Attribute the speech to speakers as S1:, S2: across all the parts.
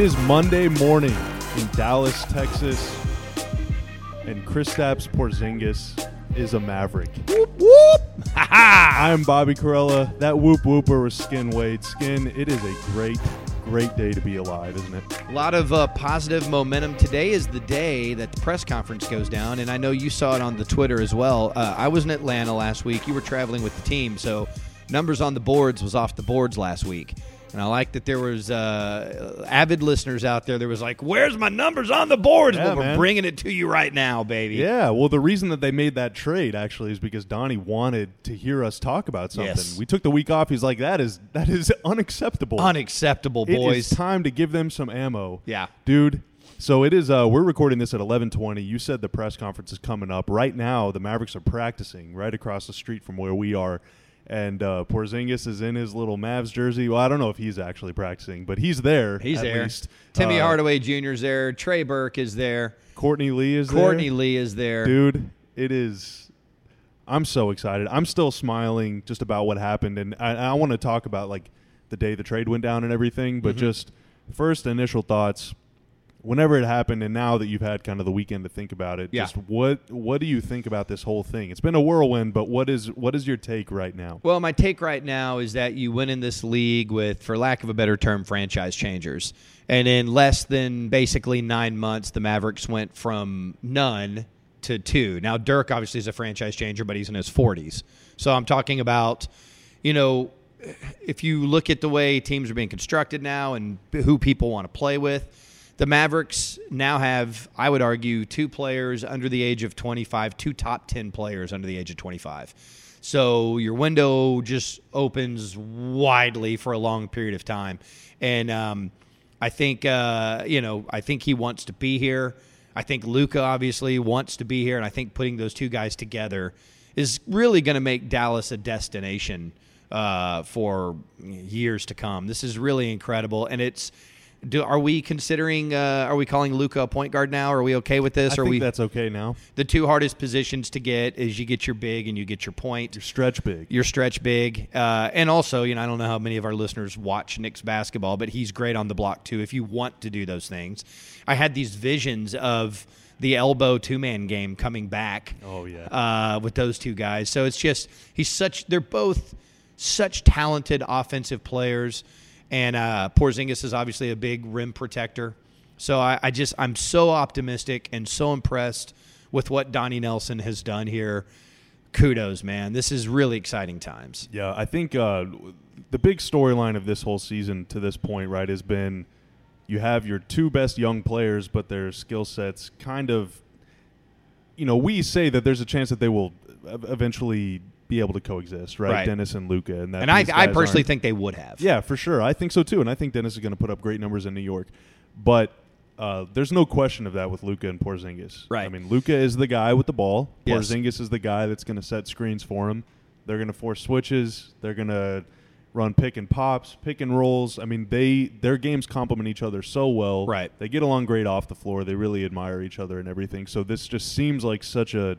S1: It is Monday morning in Dallas, Texas, and Kristaps Porzingis is a Maverick.
S2: Whoop whoop!
S1: I am Bobby Karalla. That whoop whooper was Skin Wade. Skin, it is a great, great day to be alive, isn't it?
S2: A lot of uh, positive momentum. Today is the day that the press conference goes down, and I know you saw it on the Twitter as well. Uh, I was in Atlanta last week. You were traveling with the team, so numbers on the boards was off the boards last week. And I like that there was uh, avid listeners out there. There was like, "Where's my numbers on the boards?"
S1: Yeah,
S2: we're
S1: man.
S2: bringing it to you right now, baby.
S1: Yeah, well, the reason that they made that trade actually is because Donnie wanted to hear us talk about something.
S2: Yes.
S1: We took the week off. He's like, "That is that is unacceptable.
S2: Unacceptable, boys.
S1: It is time to give them some ammo."
S2: Yeah.
S1: dude. So it is. Uh, we're recording this at eleven twenty. You said the press conference is coming up right now. The Mavericks are practicing right across the street from where we are, and uh, Porzingis is in his little Mavs jersey. Well, I don't know if he's actually practicing, but he's there.
S2: He's
S1: at
S2: there.
S1: least.
S2: Timmy
S1: Uh,
S2: Hardaway Jr. is there. Trey Burke is there.
S1: Courtney Lee is there.
S2: Courtney
S1: there.
S2: Lee is there.
S1: dude it is i'm so excited i'm still smiling just about what happened and i, I want to talk about like the day the trade went down and everything but
S2: Mhm.
S1: just first initial thoughts whenever it happened and now that you've had kind of the weekend to think about it
S2: Yeah.
S1: just what what do you think about this whole thing it's been a whirlwind but what is what is your take right now
S2: Well, my take right now is that you went in this league with, for lack of a better term, franchise changers. And in less than basically nine months, the Mavericks went from none to two. Now, Dirk obviously is a franchise changer, but he's in his 40s. So I'm talking about, you know, if you look at the way teams are being constructed now and who people want to play with, the Mavericks now have, I would argue, two players under the age of 25, two top 10 players under the age of 25. So your window just opens widely for a long period of time. And um, I think, uh, you know, I think he wants to be here. I think Luka obviously wants to be here. And I think putting those two guys together is really going to make Dallas a destination uh, for years to come. This is really incredible. And it's, do, are we considering, uh, are we calling Luka a point guard now? Are we okay with this?
S1: i
S2: are
S1: think
S2: we,
S1: that's okay now
S2: the two hardest positions to get is you get your big and you get your point
S1: your stretch big
S2: your stretch big. Uh, and also, you know, I don't know how many of our listeners watch Knicks basketball, but he's great on the block too. If you want to do those things, I had these visions of the elbow two man game coming back.
S1: Oh, yeah.
S2: uh, with those two guys. So it's just he's such. They're both such talented offensive players, and uh, Porzingis is obviously a big rim protector. So I, I just I'm so optimistic and so impressed with what Donnie Nelson has done here. Kudos, man. This is really exciting times.
S1: Yeah, I think uh, the big storyline of this whole season to this point, right, has been you have your two best young players, but their skill sets kind of, you know, we say that there's a chance that they will eventually be able to coexist, right?
S2: Right.
S1: Dennis and Luka, and that
S2: And I,
S1: these
S2: I
S1: guys
S2: personally
S1: aren't-
S2: think they would have.
S1: yeah, for sure. I think so too, and I think Dennis is going to put up great numbers in New York, but. Uh, there's no question of that with Luka and Porzingis.
S2: Right.
S1: I mean, Luka is the guy with the ball.
S2: Yes.
S1: Porzingis is the guy that's going to set screens for him. They're going to force switches. They're going to run pick and pops, pick and rolls. I mean, they their games complement each other so well.
S2: Right.
S1: They get along great off the floor. They really admire each other and everything. So this just seems like such a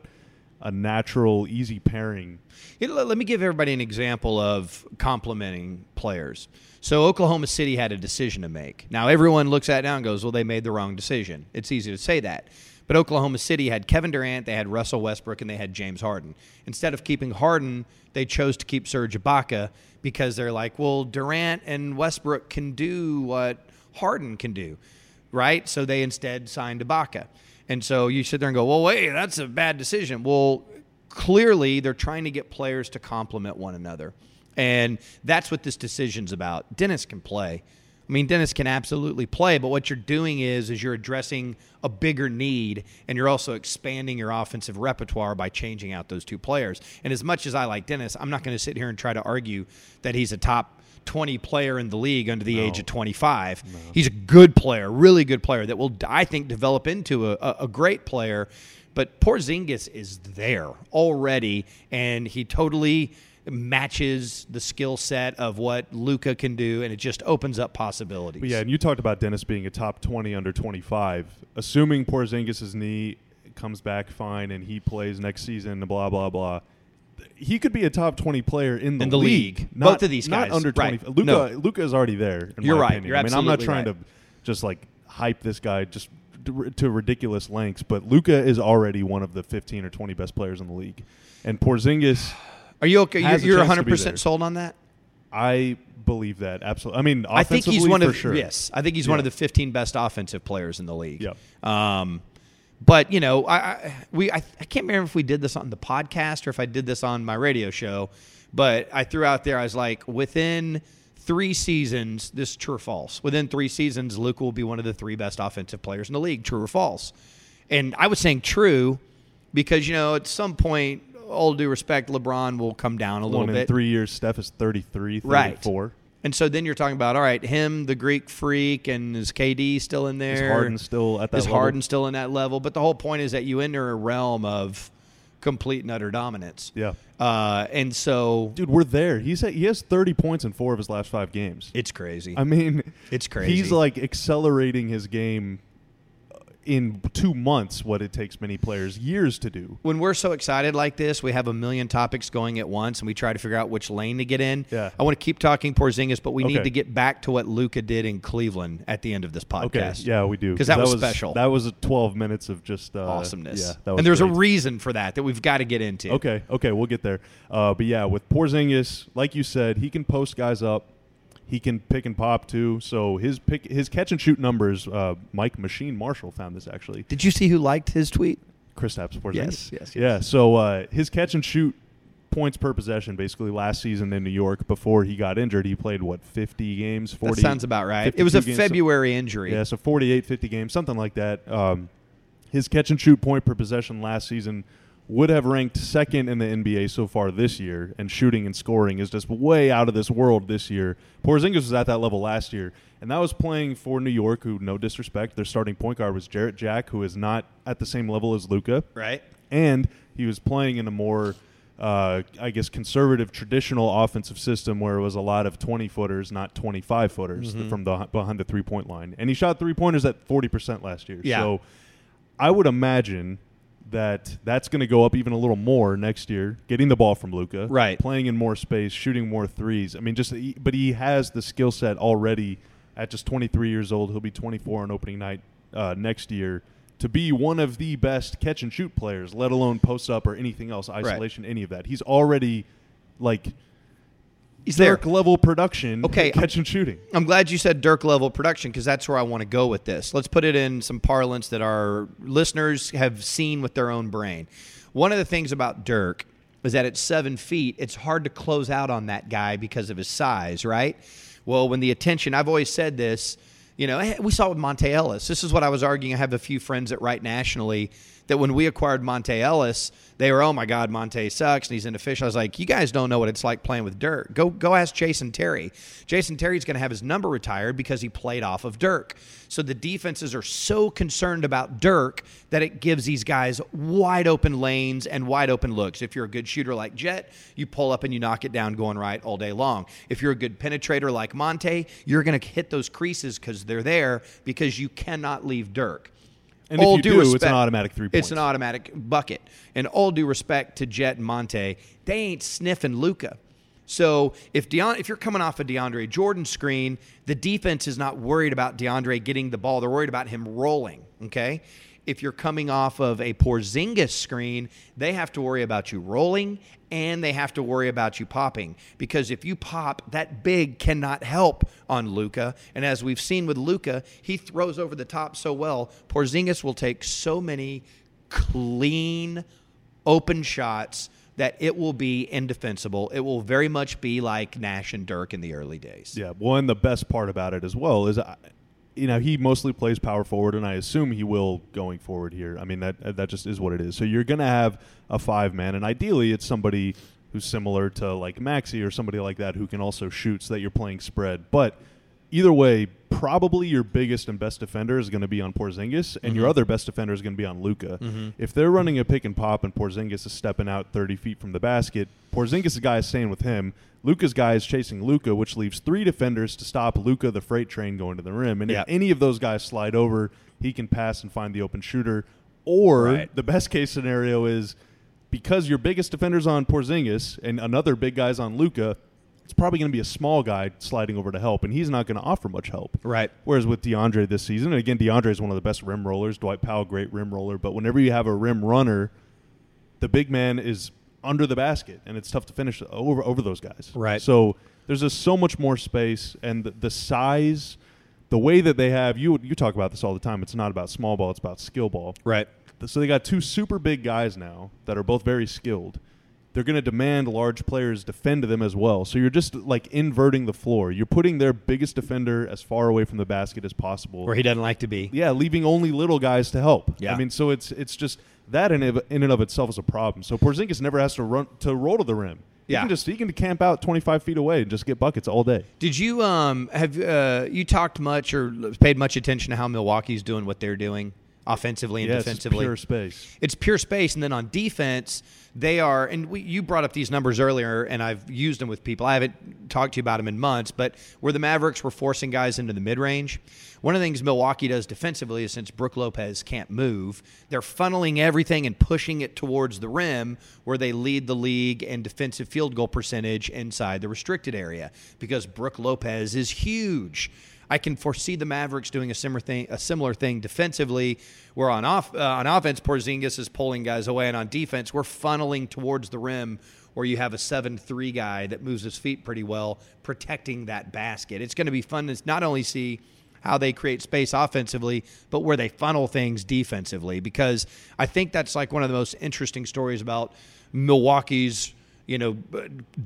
S1: a natural, easy pairing.
S2: Let me give everybody an example of complementing players. So Oklahoma City had a decision to make. Now everyone looks at it now and goes, "Well, they made the wrong decision." It's easy to say that. But Oklahoma City had Kevin Durant, they had Russell Westbrook, and they had James Harden. Instead of keeping Harden, they chose to keep Serge Ibaka because they're like, "Well, Durant and Westbrook can do what Harden can do." Right? So they instead signed Ibaka. And so you sit there and go, well, wait, that's a bad decision. Well, clearly they're trying to get players to complement one another. And that's what this decision's about. Dennis can play. I mean, Dennis can absolutely play, but what you're doing is is you're addressing a bigger need and you're also expanding your offensive repertoire by changing out those two players. And as much as I like Dennis, I'm not going to sit here and try to argue that he's a top 20 player in the league under the age of 25. He's a good player, really good player that will, I think, develop into a, a, a great player. But Porzingis is there already, and he totally matches the skill set of what Luka can do, and it just opens up possibilities.
S1: But yeah, and you talked about Dennis being a top 20 under 25. Assuming Porzingis' knee comes back fine and he plays next season, blah, blah, blah. He could be a top 20 player in the,
S2: In the league.
S1: Not,
S2: Both of these
S1: not
S2: guys,
S1: under 20.
S2: right.
S1: Luka,
S2: No.
S1: Luka is already there. In
S2: You're
S1: my
S2: right.
S1: opinion.
S2: You're
S1: I mean, I'm not trying
S2: right.
S1: to just like hype this guy just to ridiculous lengths. But Luka is already one of the 15 or 20 best players in the league, and Porzingis.
S2: Are you okay? You're,
S1: a
S2: you're 100 percent sold on that.
S1: I believe that absolutely. I mean,
S2: I think he's one
S1: for
S2: of
S1: sure.
S2: yes. I think he's one of the 15 best offensive players in the league.
S1: Yep.
S2: Um, but you know, I, I we I, I can't remember if we did this on the podcast or if I did this on my radio show, but I threw out there I was like, within three seasons, this true or false. Within three seasons, Luke will be one of the three best offensive players in the league. True or false? And I was saying true because you know at some point, all due respect, LeBron will come down a little
S1: One in
S2: bit.
S1: three years, Steph is 33,
S2: Right.
S1: 34.
S2: And so then you're talking about all right, him, the Greek freak, and is KD still in there?
S1: Is Harden still at that
S2: Is
S1: level?
S2: Harden still in that level? But the whole point is that you enter a realm of complete and utter dominance.
S1: Yeah.
S2: Uh, and so
S1: Dude, we're there. He's he has 30 points in four of his last five games.
S2: it's crazy.
S1: I mean,
S2: It's crazy.
S1: He's like accelerating his game in two months what it takes many players years to do.
S2: when we're so excited like this, we have a million topics going at once, and we try to figure out which lane to get in.
S1: Yeah.
S2: I want to keep talking Porzingis, but we need to get back to what Luka did in Cleveland at the end of this podcast.
S1: Okay, yeah, we do
S2: because that was special.
S1: That was 12 minutes of just uh,
S2: Awesomeness.
S1: Yeah, that
S2: and there's a reason for that that we've got to get into.
S1: Okay, okay, we'll get there. Uh, but yeah, with Porzingis, like you said, he can post guys up. He can pick and pop too. So his pick, his catch and shoot numbers. Uh, Mike Machine Marshall found this actually.
S2: Did you see who liked his tweet?
S1: Chris Porzingis.
S2: Yes, yes, yes.
S1: Yeah. So uh, his catch and shoot points per possession, basically last season in New York before he got injured, he played what 50 games. 40,
S2: That sounds about right. It was a
S1: 52 games, so-
S2: February injury.
S1: Yeah, so 48, 50 games, something like that. Um, his catch and shoot point per possession last season would have ranked second in the NBA so far this year, and shooting and scoring is just way out of this world this year. Porzingis was at that level last year, and that was playing for New York, who, no disrespect, their starting point guard was Jarrett Jack, who is not at the same level as Luka
S2: Right?
S1: and he was playing in a more uh, I guess conservative traditional offensive system where it was a lot of 20 footers, not 25 footers
S2: Mm-hmm.
S1: from the behind the three point line. And he shot three pointers at 40% last year.
S2: Yeah.
S1: So I would imagine that that's going to go up even a little more next year, getting the ball from Luka,
S2: Right.
S1: Playing in more space, shooting more threes. I mean, just but he has the skill set already at just 23 years old. He'll be 24 on opening night uh, next year to be one of the best catch and shoot players, let alone post up or anything else, isolation, any of that. He's already like
S2: there.
S1: Dirk level production.
S2: Okay,
S1: at catch and shooting.
S2: I'm glad you said Dirk level production because that's where I want to go with this. Let's put it in some parlance that our listeners have seen with their own brain. One of the things about Dirk is that at seven feet, it's hard to close out on that guy because of his size, right? Well, when the attention, I've always said this, you know, we saw it with Monta Ellis. This is what I was arguing. I have a few friends that write nationally that when we acquired Monta Ellis, they were, oh my God, Monta sucks and he's inefficient. I was like, you guys don't know what it's like playing with Dirk. Go go ask Jason Terry. Jason Terry's going to have his number retired because he played off of Dirk. So the defenses are so concerned about Dirk that it gives these guys wide open lanes and wide open looks. If you're a good shooter like Jet, you pull up and you knock it down going right all day long. If you're a good penetrator like Monta, you're going to hit those creases because they're there because you cannot leave Dirk.
S1: And if
S2: All
S1: you
S2: due
S1: do, it's an automatic three
S2: It's an automatic bucket. And all due respect to Jet and Monta, they ain't sniffing Luka. So if Deon, if you're coming off a DeAndre Jordan screen, the defense is not worried about DeAndre getting the ball. They're worried about him rolling. Okay. If you're coming off of a Porzingis screen, they have to worry about you rolling and they have to worry about you popping because if you pop, that big cannot help on Luka. And as we've seen with Luka, he throws over the top so well. Porzingis will take so many clean, open shots that it will be indefensible. It will very much be like Nash and Dirk in the early days.
S1: Yeah, and the best part about it as well is, I- you know, he mostly plays power forward, and I assume he will going forward here. I mean, that uh, that just is what it is. So you're going to have a five man, and ideally, it's somebody who's similar to like Maxi or somebody like that who can also shoot, so that you're playing spread. But either way, probably your biggest and best defender is going to be on Porzingis, and your mm-hmm. other best defender is going to be on Luka. Mm-hmm. If they're running a pick and pop, and Porzingis is stepping out 30 feet from the basket, Porzingis' guy is staying with him. Luka's guy is chasing Luka, which leaves three defenders to stop Luka, the freight train, going to the rim. And
S2: Yeah.
S1: if any of those guys slide over, he can pass and find the open shooter. Or
S2: Right.
S1: the best case scenario is because your biggest defender's on Porzingis and another big guy's on Luka, it's probably going to be a small guy sliding over to help, and he's not going to offer much help.
S2: Right.
S1: Whereas with DeAndre this season, and again, DeAndre is one of the best rim rollers. Dwight Powell, great rim roller. But whenever you have a rim runner, the big man is under the basket, and it's tough to finish over over those guys.
S2: Right.
S1: So there's just so much more space, and the, the size, the way that they have you you talk about this all the time. It's not about small ball; it's about skill ball.
S2: Right.
S1: So they got two super big guys now that are both very skilled. They're going to demand large players defend them as well. So you're just like inverting the floor. You're putting their biggest defender as far away from the basket as possible.
S2: Where he doesn't like to be.
S1: Yeah, leaving only little guys to help.
S2: Yeah.
S1: I mean, so it's it's just that in, in and of itself is a problem. So Porzingis never has to run to roll to the rim. He
S2: Yeah.
S1: can just he can camp out 25 feet away and just get buckets all day.
S2: Did you um have uh, you talked much or paid much attention to how Milwaukee's doing what they're doing offensively and
S1: it's
S2: defensively?
S1: pure space.
S2: It's pure space, and then on defense, they are. And we, you brought up these numbers earlier, and I've used them with people. I haven't talked to you about them in months, but where the Mavericks were forcing guys into the mid range, one of the things Milwaukee does defensively is since Brooke Lopez can't move, they're funneling everything and pushing it towards the rim, where they lead the league in defensive field goal percentage inside the restricted area because Brooke Lopez is huge. I can foresee the Mavericks doing a similar thing, a similar thing defensively, where on off uh, on offense, Porzingis is pulling guys away, and on defense, we're funneling towards the rim, where you have a seven-three guy that moves his feet pretty well, protecting that basket. It's going to be fun to not only see how they create space offensively, but where they funnel things defensively, because I think that's like one of the most interesting stories about Milwaukee's you know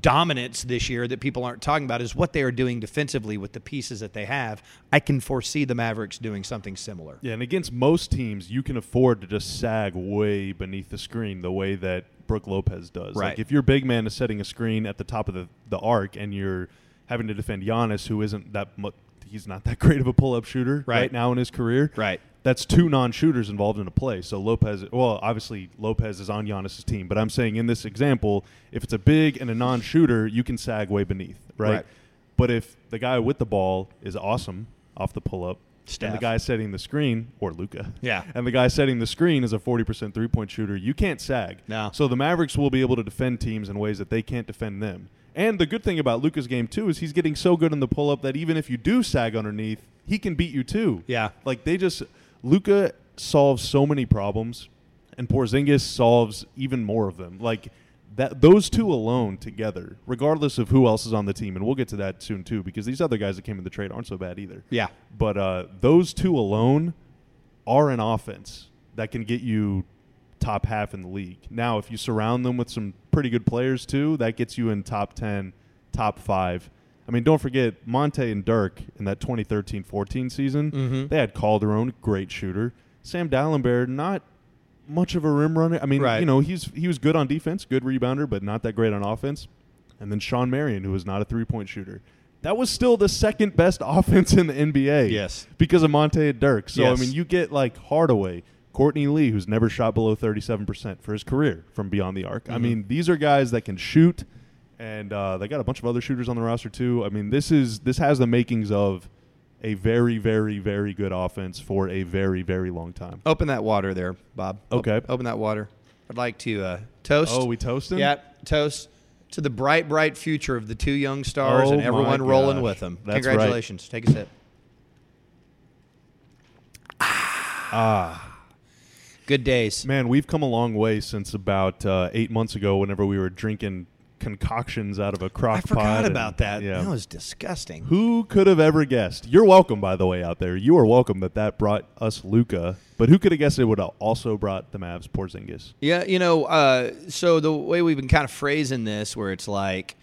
S2: dominance this year that people aren't talking about is what they are doing defensively with the pieces that they have. I can foresee the Mavericks doing something similar.
S1: Yeah, and against most teams, you can afford to just sag way beneath the screen the way that Brooke Lopez does.
S2: Right.
S1: Like if your big man is setting a screen at the top of the, the arc and you're having to defend Giannis, who isn't that much, he's not that great of a pull up shooter
S2: Right.
S1: right now in his career.
S2: Right.
S1: That's two non shooters involved in a play. So Lopez, well, obviously Lopez is on Giannis's team, but I'm saying in this example, if it's a big and a non shooter, you can sag way beneath, right?
S2: Right.
S1: But if the guy with the ball is awesome off the pull up, and the guy setting the screen, or Luka,
S2: Yeah.
S1: and the guy setting the screen is a 40% three point shooter, you can't sag.
S2: No.
S1: So the Mavericks will be able to defend teams in ways that they can't defend them. And the good thing about Luka's game, too, is he's getting so good in the pull up that even if you do sag underneath, he can beat you, too.
S2: Yeah.
S1: Like they just, Luka solves so many problems, and Porzingis solves even more of them. Like, that those two alone together, regardless of who else is on the team, and we'll get to that soon too, because these other guys that came in the trade aren't so bad either.
S2: Yeah.
S1: But uh, those two alone are an offense that can get you top half in the league. Now, if you surround them with some pretty good players too, that gets you in top 10, top five. I mean, don't forget Monta and Dirk in that 2013-14 season.
S2: Mhm.
S1: They had Calderon, great shooter. Sam Dalembert, not much of a rim runner. I mean,
S2: Right.
S1: you know, he's he was good on defense, good rebounder, but not that great on offense. And then Shawn Marion, who was not a three-point shooter. That was still the second best offense in the NBA.
S2: Yes.
S1: Because of Monta and Dirk. So,
S2: Yes.
S1: I mean, you get like Hardaway, Courtney Lee, who's never shot below 37% for his career from beyond the arc. I
S2: Mhm.
S1: mean, these are guys that can shoot, and uh, they got a bunch of other shooters on the roster too. I mean, this is this has the makings of a very, very, very good offense for a very, very long time.
S2: Open that water there, Bob.
S1: Okay.
S2: open that water. I'd like to uh, toast.
S1: Oh, we toasting?
S2: Yeah, toast to the bright, bright future of the two young stars
S1: Oh
S2: and everyone rolling with them.
S1: That's right.
S2: Congratulations. Take a sip.
S1: Ah.
S2: Good days.
S1: Man, we've come a long way since about uh, eight months ago whenever we were drinking concoctions out of a crock
S2: I
S1: pot.
S2: forgot
S1: and-
S2: about that.
S1: Yeah.
S2: That was disgusting.
S1: Who could have ever guessed? You're welcome, by the way, out there. You are welcome that that brought us Luka. But who could have guessed it would have also brought the Mavs Porzingis?
S2: Yeah, you know, uh, so the way we've been kind of phrasing this, where it's like,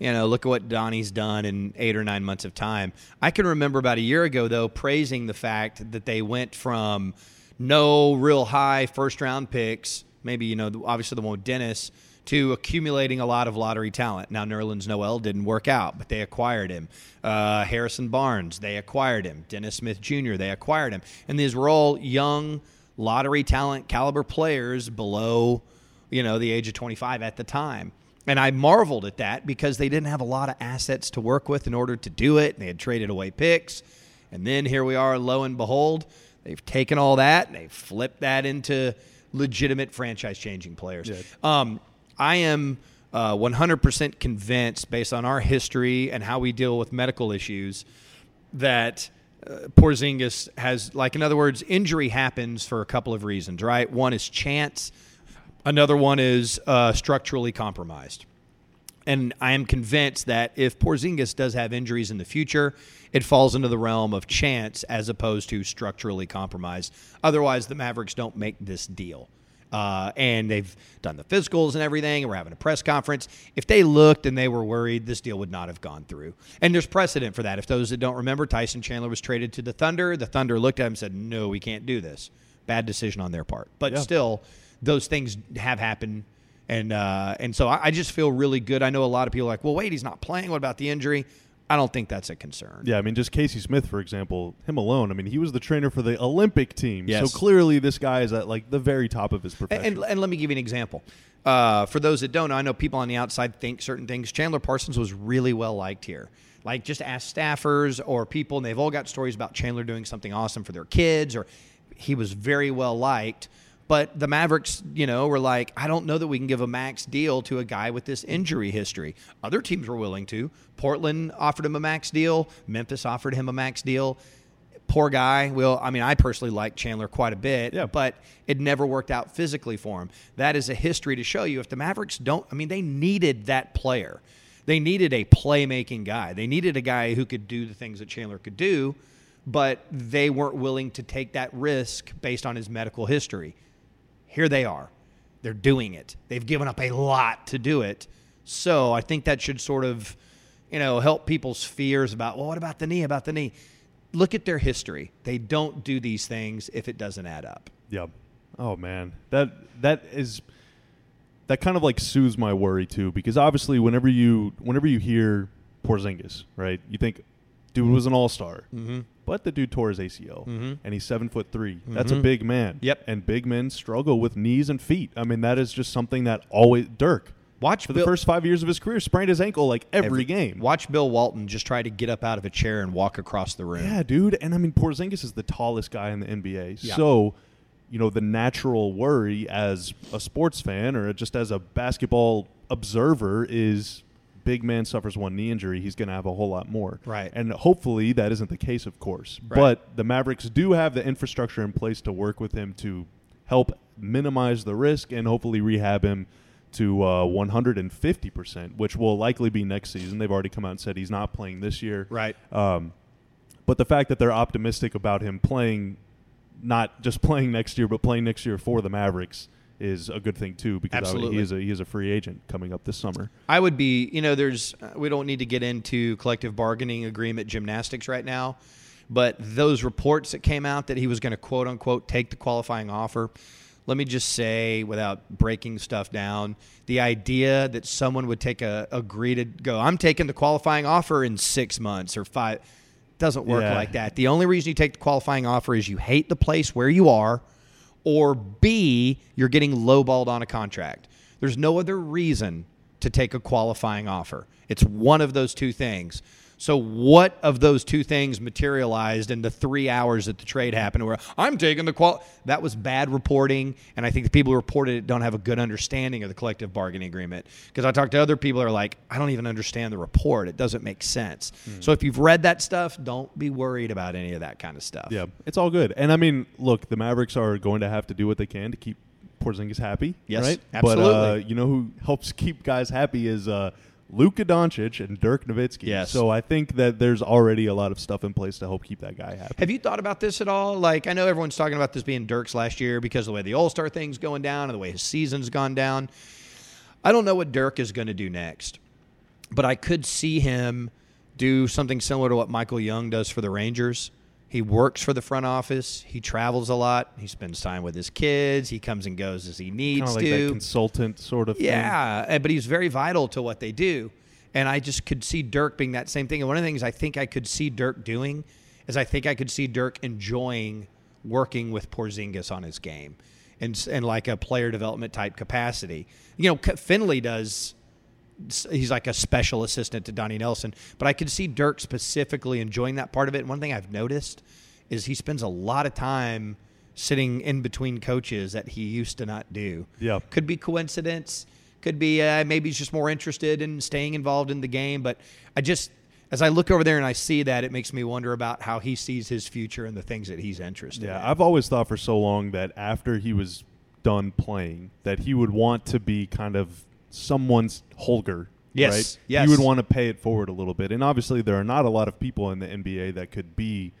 S2: you know, look at what Donnie's done in eight or nine months of time. I can remember about a year ago, though, praising the fact that they went from no real high first round picks, maybe, you know, obviously the one with Dennis, to accumulating a lot of lottery talent. Now, Nerlens Noel didn't work out, but they acquired him. Uh, Harrison Barnes, they acquired him. Dennis Smith Jr., they acquired him. And these were all young lottery talent caliber players below, you know, the age of 25 at the time. And I marveled at that because they didn't have a lot of assets to work with in order to do it. They had traded away picks. And then here we are, lo and behold, they've taken all that and they've flipped that into legitimate franchise changing players.
S1: Yeah.
S2: Um, I am uh, 100% convinced, based on our history and how we deal with medical issues, that uh, Porzingis has, like, in other words, injury happens for a couple of reasons, right? One is chance, another one is uh, structurally compromised. And I am convinced that if Porzingis does have injuries in the future, it falls into the realm of chance as opposed to structurally compromised. Otherwise, the Mavericks don't make this deal. Uh, and they've done the physicals and everything, and we're having a press conference. If they looked and they were worried, this deal would not have gone through. And there's precedent for that. If those that don't remember, Tyson Chandler was traded to the Thunder. The Thunder looked at him and said, No, we can't do this. Bad decision on their part. But
S1: Yeah.
S2: still, those things have happened. And, uh, and so I, I just feel really good. I know a lot of people are like, well, wait, he's not playing. What about the injury? I don't think that's a concern.
S1: Yeah, I mean, just Casey Smith, for example, him alone. I mean, he was the trainer for the Olympic team.
S2: Yes.
S1: So clearly, this guy is at like the very top of his profession.
S2: And, and, and let me give you an example. Uh, for those that don't know, I know people on the outside think certain things. Chandler Parsons was really well liked here. Like, just ask staffers or people, and they've all got stories about Chandler doing something awesome for their kids, or he was very well liked. But the Mavericks, you know, were like, I don't know that we can give a max deal to a guy with this injury history. Other teams were willing to. Portland offered him a max deal. Memphis offered him a max deal. Poor guy. Well, I mean, I personally like Chandler quite a bit,
S1: Yeah.
S2: but it never worked out physically for him. That is a history to show you. If the Mavericks don't, I mean, they needed that player. They needed a playmaking guy. They needed a guy who could do the things that Chandler could do, but they weren't willing to take that risk based on his medical history. Here they are. They're doing it. They've given up a lot to do it. So I think that should sort of, you know, help people's fears about, well, what about the knee? About the knee? Look at their history. They don't do these things if it doesn't add up.
S1: Yeah. Oh man, that that is that kind of like soothes my worry too, because obviously whenever you whenever you hear Porzingis, right, you think dude was an all star,
S2: Mm-hmm.
S1: But the dude tore his ACL,
S2: Mhm.
S1: and he's seven foot 3 That's a
S2: Mhm.
S1: big man.
S2: Yep.
S1: And big men struggle with knees and feet. I mean, that is just something that always Dirk
S2: Watch
S1: for
S2: Bill,
S1: the first five years of his career sprained his ankle like every, game.
S2: Watch Bill Walton just try to get up out of a chair and walk across the room.
S1: Yeah, dude. And I mean, Porzingis is the tallest guy in the NBA.
S2: Yeah.
S1: So, you know, the natural worry as a sports fan or just as a basketball observer is big man suffers one knee injury, he's going to have a whole lot more.
S2: Right.
S1: And hopefully that isn't the case, of course.
S2: Right.
S1: But the Mavericks do have the infrastructure in place to work with him to help minimize the risk and hopefully rehab him to uh, 150%, which will likely be next season. They've already come out and said he's not playing this year.
S2: Right.
S1: Um, but the fact that they're optimistic about him playing, not just playing next year, but playing next year for the Mavericks is a good thing too. Because
S2: Absolutely.
S1: he is a he is a free agent coming up this summer.
S2: I would be, you know, there's, uh, we don't need to get into collective bargaining agreement gymnastics right now, but those reports that came out that he was going to quote unquote take the qualifying offer, let me just say, without breaking stuff down, the idea that someone would take a agree to go, I'm taking the qualifying offer in six months or five, doesn't work
S1: Yeah.
S2: like that. The only reason you take the qualifying offer is you hate the place where you are, or B, you're getting lowballed on a contract. There's no other reason to take a qualifying offer. It's one of those two things. So, what of those two things materialized in the three hours that the trade happened? Where I'm taking the qual, that was bad reporting, and I think the people who reported it don't have a good understanding of the collective bargaining agreement. Because I talked to other people who are like, I don't even understand the report; it doesn't make sense. So, if you've read that stuff, don't be worried about any of that kind of stuff.
S1: Yeah, it's all good. And I mean, look, the Mavericks are going to have to do what they can to keep Porzingis happy.
S2: Yes,
S1: right? But uh,
S2: absolutely.
S1: you know who helps keep guys happy is uh, Luka Doncic and Dirk Nowitzki.
S2: Yes.
S1: So I think that there's already a lot of stuff in place to help keep that guy happy.
S2: Have you thought about this at all? Like, I know everyone's talking about this being Dirk's last year because of the way the All Star thing's going down and the way his season's gone down. I don't know what Dirk is going to do next, but I could see him do something similar to what Michael Young does for the Rangers. He works for the front office. He travels a lot. He spends time with his kids. He comes and goes as he
S1: Kind
S2: needs
S1: of like
S2: to.
S1: that consultant sort of.
S2: Yeah, uh, but he's very vital to what they do. And I just could see Dirk being that same thing. And one of the things I think I could see Dirk doing is I think I could see Dirk enjoying working with Porzingis on his game and, and like a player development type capacity. You know, Finley does. He's like a special assistant to Donnie Nelson, but I could see Dirk specifically enjoying that part of it. And one thing I've noticed is he spends a lot of time sitting in between coaches that he used to not do.
S1: Yeah.
S2: Could be coincidence, Could be uh, maybe he's just more interested in staying involved in the game. But I just, as I look over there and I see that, it makes me wonder about how he sees his future and the things that he's interested
S1: Yeah,
S2: in.
S1: I've always thought for so long that after he was done playing, that he would want to be kind of someone's Holger.
S2: Yes,
S1: right?
S2: yes.
S1: He would want to pay it forward a little bit, and obviously there are not a lot of people in the NBA that could be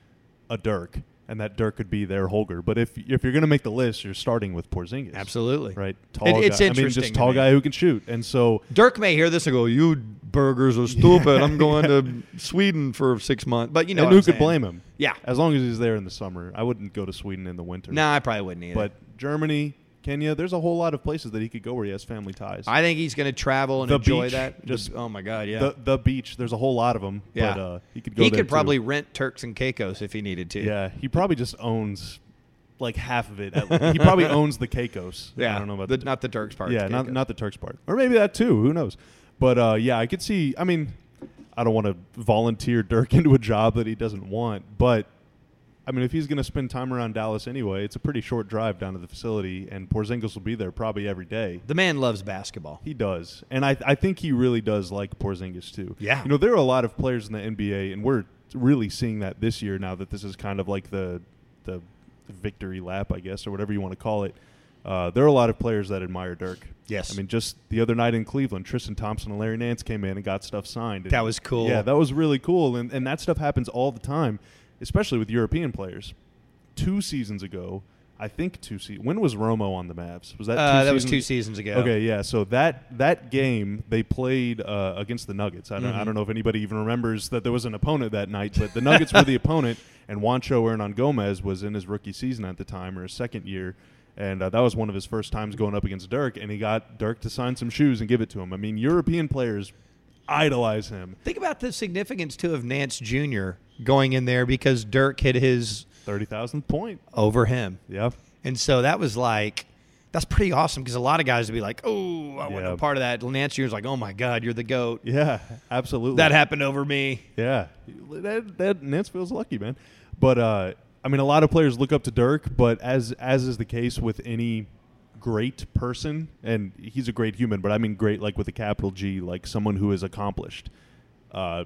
S1: a Dirk, and that Dirk could be their Holger. But if if you're going to make the list, you're starting with Porzingis,
S2: Absolutely.
S1: right?
S2: It-
S1: Tall
S2: it's
S1: guy. I mean,
S2: interesting
S1: just tall
S2: me.
S1: guy who can shoot, and so
S2: Dirk may hear this and go, "You burgers are stupid. I'm going to Sweden for six months." But you know,
S1: and who could blame him?
S2: Yeah.
S1: as long as he's there in the summer. I wouldn't go to Sweden in the winter.
S2: No, I probably wouldn't either.
S1: but Germany, Kenya, there's a whole lot of places that he could go where he has family ties.
S2: I think he's going to travel and
S1: The
S2: enjoy
S1: beach,
S2: that.
S1: just-
S2: Just oh my god, yeah.
S1: the the beach. There's a whole lot of them.
S2: Yeah.
S1: but, uh, he could go.
S2: he could
S1: too.
S2: probably rent Turks and Caicos if he needed to.
S1: Yeah, he probably just owns like half of it. At, he probably owns the Caicos.
S2: yeah.
S1: I don't know about
S2: the,
S1: the,
S2: not the Turks part.
S1: yeah, not not the Turks part, or maybe that too. Who knows? But uh, yeah, I could see. I mean, I don't want to volunteer Dirk into a job that he doesn't want, but. I mean, if he's going to spend time around Dallas anyway, it's a pretty short drive down to the facility, and Porzingis will be there probably every day.
S2: the man loves basketball.
S1: He does, and I I think he really does like Porzingis too.
S2: Yeah.
S1: you know there are a lot of players in the NBA, and we're really seeing that this year now that this is kind of like the the victory lap, I guess, or whatever you want to call it. Uh, there are a lot of players that admire Dirk.
S2: Yes.
S1: I mean, just the other night in Cleveland, Tristan Thompson and Larry Nance came in and got stuff signed. And
S2: That was cool.
S1: Yeah, that was really cool, and and that stuff happens all the time, especially with European players. Two seasons ago, I think two se- When was Romo on the Mavs? Was that two
S2: Uh, that was two seasons ago.
S1: Okay, yeah. So that that game they played uh, against the Nuggets. I don't, I
S2: Mhm.
S1: don't know if anybody even remembers that there was an opponent that night, but the Nuggets were the opponent, and Juancho Hernangomez was in his rookie season at the time or his second year, and uh, that was one of his first times going up against Dirk, and he got Dirk to sign some shoes and give it to him. I mean, European players idolize him.
S2: Think about the significance too of Nance Jr. going in there because Dirk hit his
S1: Thirty thousandth point.
S2: over him,
S1: Yeah.
S2: and so that was like. That's pretty awesome because a lot of guys would be like, "Oh, I want
S1: Yeah.
S2: a part of that." Nance Jr. Jr.'s like, "Oh my God, you're the goat."
S1: Yeah, absolutely.
S2: That happened over me.
S1: Yeah, that, that Nance feels lucky, man. But uh, I mean, a lot of players look up to Dirk, but as as is the case with any great person, and he's a great human, but I mean great like with a capital G, like someone who is accomplished. Uh,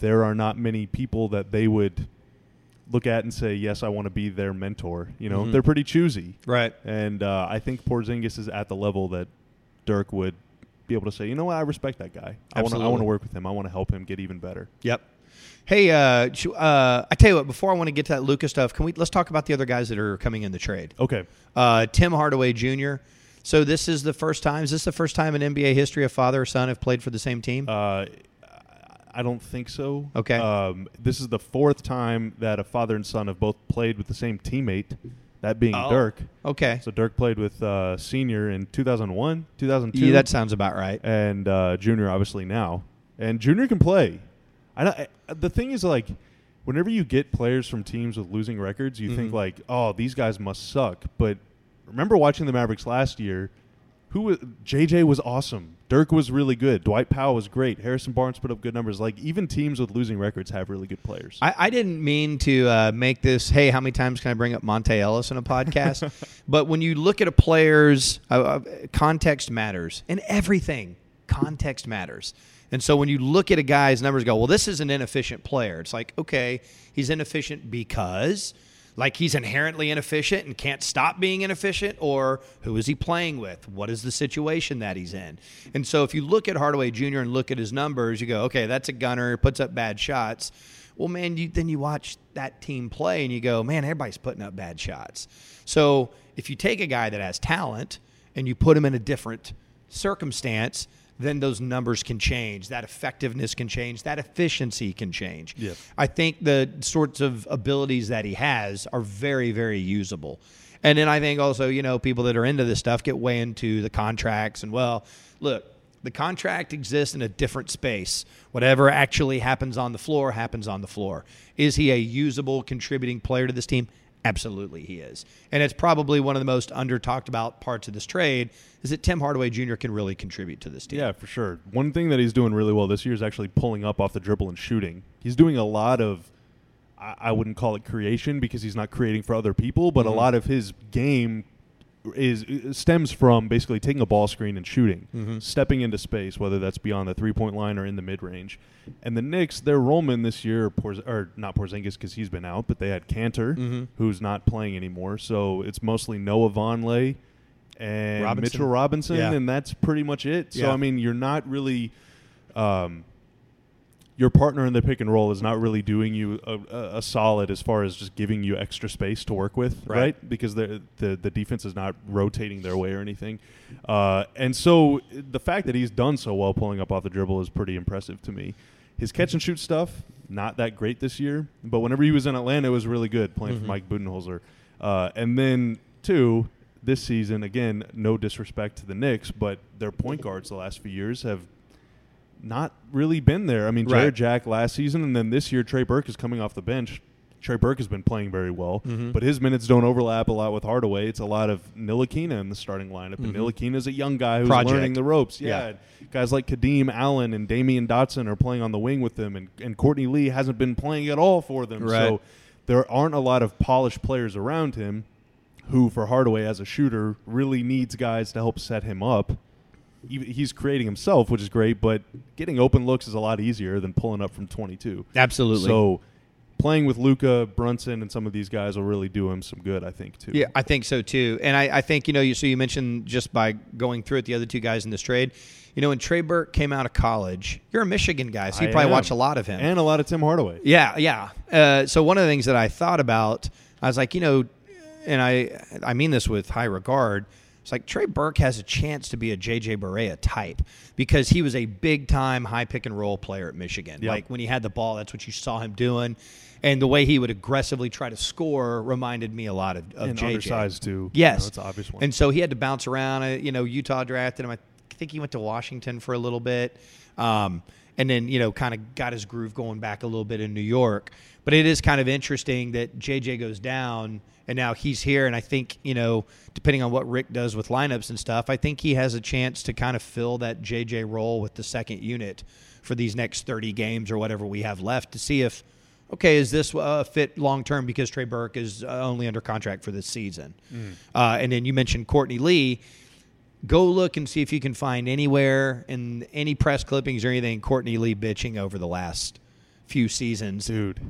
S1: there are not many people that they would look at and say, "Yes, I want to be their mentor." You know,
S2: Mhm.
S1: they're pretty choosy,
S2: Right.
S1: and uh, I think Porzingis is at the level that Dirk would be able to say, "You know what? I respect that guy. I want to I want to work with him. I want to help him get even better."
S2: Yep. Hey, uh, uh, I tell you what. Before I want to get to that Lucas stuff, can we let's talk about the other guys that are coming in the trade?
S1: Okay.
S2: Uh, Tim Hardaway Jr. So this is the first time. Is this the first time in NBA history a father or son have played for the same team?
S1: Uh, I don't think so.
S2: Okay.
S1: Um, this is the fourth time that a father and son have both played with the same teammate, that being
S2: Oh.
S1: Dirk.
S2: okay.
S1: So Dirk played with uh, Senior in 2001, 2002,
S2: Yeah, that sounds about right.
S1: and uh, Junior obviously now. And Junior can play. I, don't, I the thing is like, whenever you get players from teams with losing records, you think
S2: Mhm.
S1: like, oh, these guys must suck. But remember watching the Mavericks last year. Who was JJ was awesome. Dirk was really good. Dwight Powell was great. Harrison Barnes put up good numbers. Like even teams with losing records have really good players.
S2: I, I didn't mean to uh, make this. Hey, how many times can I bring up Monta Ellis in a podcast? but when you look at a player's uh, uh, context matters and everything. Context matters. And so when you look at a guy's numbers, go, well, this is an inefficient player. It's like, okay, he's inefficient because, like, he's inherently inefficient and can't stop being inefficient, or who is he playing with? What is the situation that he's in? And so if you look at Hardaway Jr. and look at his numbers, you go, okay, that's a gunner, puts up bad shots. Well, man, you, then you watch that team play and you go, man, everybody's putting up bad shots. So if you take a guy that has talent and you put him in a different circumstance, then those numbers can change. That effectiveness can change. That efficiency can change.
S1: Yeah.
S2: I think the sorts of abilities that he has are very, very usable. And then I think also, you know, people that are into this stuff get way into the contracts and, well, look, the contract exists in a different space. Whatever actually happens on the floor happens on the floor. Is he a usable contributing player to this team? Absolutely, he is. And it's probably one of the most under talked about parts of this trade is that Tim Hardaway Jr. can really contribute to this team.
S1: Yeah, for sure. One thing that he's doing really well this year is actually pulling up off the dribble and shooting. He's doing a lot of, I, I wouldn't call it creation because he's not creating for other people, but
S2: Mhm.
S1: a lot of his game is stems from basically taking a ball screen and shooting,
S2: Mhm.
S1: stepping into space, whether that's beyond the three point line or in the mid range. And the Knicks, their Roman this year, Porz- or not Porzingis because he's been out, but they had Kanter,
S2: Mhm.
S1: who's not playing anymore. So it's mostly Noah Vonleh and
S2: Robinson.
S1: Mitchell Robinson,
S2: Yeah.
S1: and that's pretty much it. So
S2: Yeah.
S1: I mean, you're not really. Um, your partner in the pick and roll is not really doing you a, a, solid as far as just giving you extra space to work with,
S2: Right.
S1: right? Because the the the defense is not rotating their way or anything, uh, and so the fact that he's done so well pulling up off the dribble is pretty impressive to me. His catch and shoot stuff not that great this year, but whenever he was in Atlanta, it was really good playing
S2: Mhm.
S1: for Mike Budenholzer. Uh, and then two this season again, no disrespect to the Knicks, but their point guards the last few years have not really been there. I mean, Jared
S2: Right.
S1: Jack last season, and then this year Trey Burke is coming off the bench. Trey Burke has been playing very well,
S2: Mhm.
S1: but his minutes don't overlap a lot with Hardaway. It's a lot of Ntilikina in the starting lineup, and
S2: Mhm.
S1: Ntilikina is a young guy who's
S2: Project.
S1: learning the ropes. Yeah,
S2: Yeah.
S1: guys like Kadeem Allen and Damyean Dotson are playing on the wing with them, and, and Courtney Lee hasn't been playing at all for them.
S2: Right.
S1: So there aren't a lot of polished players around him who, for Hardaway as a shooter, really needs guys to help set him up. He- He's creating himself, which is great, but getting open looks is a lot easier than pulling up from 22.
S2: Absolutely.
S1: So playing with Luka, Brunson, and some of these guys will really do him some good, I think, too.
S2: Yeah, I think so too. And I, I think, you know, you, so you mentioned just by going through it, the other two guys in this trade, you know, when Trey Burke came out of college, you're a Michigan guy, so you
S1: I
S2: probably
S1: am.
S2: watch a lot of him.
S1: And a lot of Tim Hardaway.
S2: Yeah, yeah. Uh, so one of the things that I thought about, I was like, you know, and I I mean this with high regard. It's like Trey Burke has a chance to be a JJ Barea type because he was a big time high pick and roll player at Michigan.
S1: Yep.
S2: Like when he had the ball, that's what you saw him doing. And the way he would aggressively try to score reminded me a lot of, of
S1: and
S2: JJ.
S1: undersized, too.
S2: Yes,
S1: That's an obvious one.
S2: And so he had to bounce around. Uh, You know, Utah drafted him. I think he went to Washington for a little bit, um, and then you know, kind of got his groove going back a little bit in New York. But it is kind of interesting that JJ goes down, and now he's here. And I think you know, depending on what Rick does with lineups and stuff, I think he has a chance to kind of fill that JJ role with the second unit for these next thirty games or whatever we have left to see if okay, is this a fit long term because Trey Burke is uh, only under contract for this season? Uh, and then you mentioned Courtney Lee. Go look and see if you can find anywhere in any press clippings or anything Courtney Lee bitching over the last few seasons.
S1: Dude,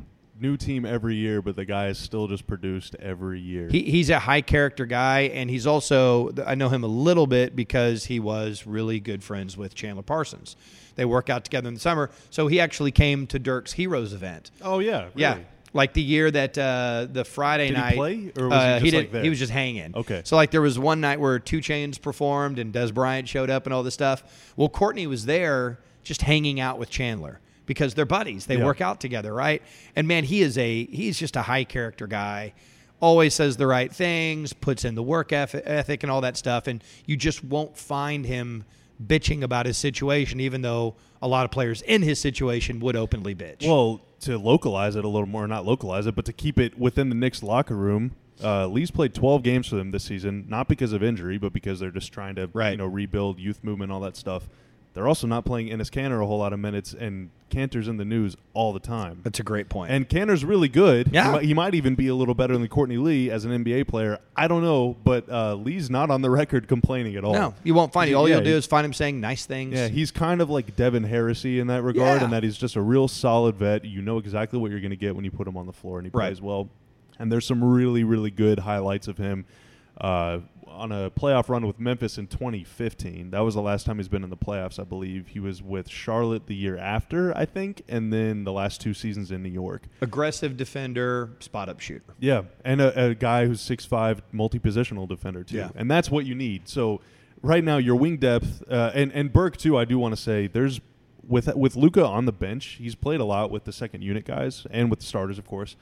S1: new team every year, but the guy is still just produced every year.
S2: He, he's a high character guy, and he's also, I know him a little bit because he was really good friends with Chandler Parsons. They work out together in the summer. So he actually came to Dirk's Heroes event.
S1: oh, yeah. Really?
S2: Yeah, like the year that uh, the Friday
S1: Did he
S2: night.
S1: play, or was he
S2: uh,
S1: just,
S2: didn't.
S1: like, there?
S2: He was just hanging.
S1: Okay.
S2: So like there was one night where 2 Chainz performed and Dez Bryant showed up and all this stuff. Well, Courtney was there just hanging out with Chandler because they're buddies. They
S1: Yeah.
S2: work out together, right? And man, he is a he's just a high character guy. Always says the right things, puts in the work ethic and all that stuff, and you just won't find him bitching about his situation, even though a lot of players in his situation would openly bitch.
S1: Well, to localize it a little more, not localize it, but to keep it within the Knicks locker room, uh, Lee's played 12 games for them this season, not because of injury, but because they're just trying to
S2: Right.
S1: you know rebuild youth movement, all that stuff. They're also not playing Enes Kanter a whole lot of minutes, and Kanter's in the news all the time.
S2: That's a great point.
S1: And Kanter's really good.
S2: Yeah.
S1: He might, he might even be a little better than Courtney Lee as an NBA player. I don't know, but uh, Lee's not on the record complaining at all.
S2: No, you won't find it. All
S1: Yeah,
S2: you'll do is find him saying nice things.
S1: Yeah, he's kind of like Devin Harrisy in that regard,
S2: Yeah.
S1: and that he's just a real solid vet. You know exactly what you're going to get when you put him on the floor, and he
S2: Right.
S1: plays well. And there's some really, really good highlights of him uh, on a playoff run with Memphis in 2015. That was the last time he's been in the playoffs, I believe. He was with Charlotte the year after, I think, and then the last two seasons in New York.
S2: Aggressive defender, spot up shooter.
S1: Yeah, and a, a guy who's 6'5", multi-positional defender too,
S2: Yeah.
S1: and that's what you need. So right now, your wing depth uh, and and Burke too. I do want to say there's with with Luka on the bench, he's played a lot with the second unit guys and with the starters, of course.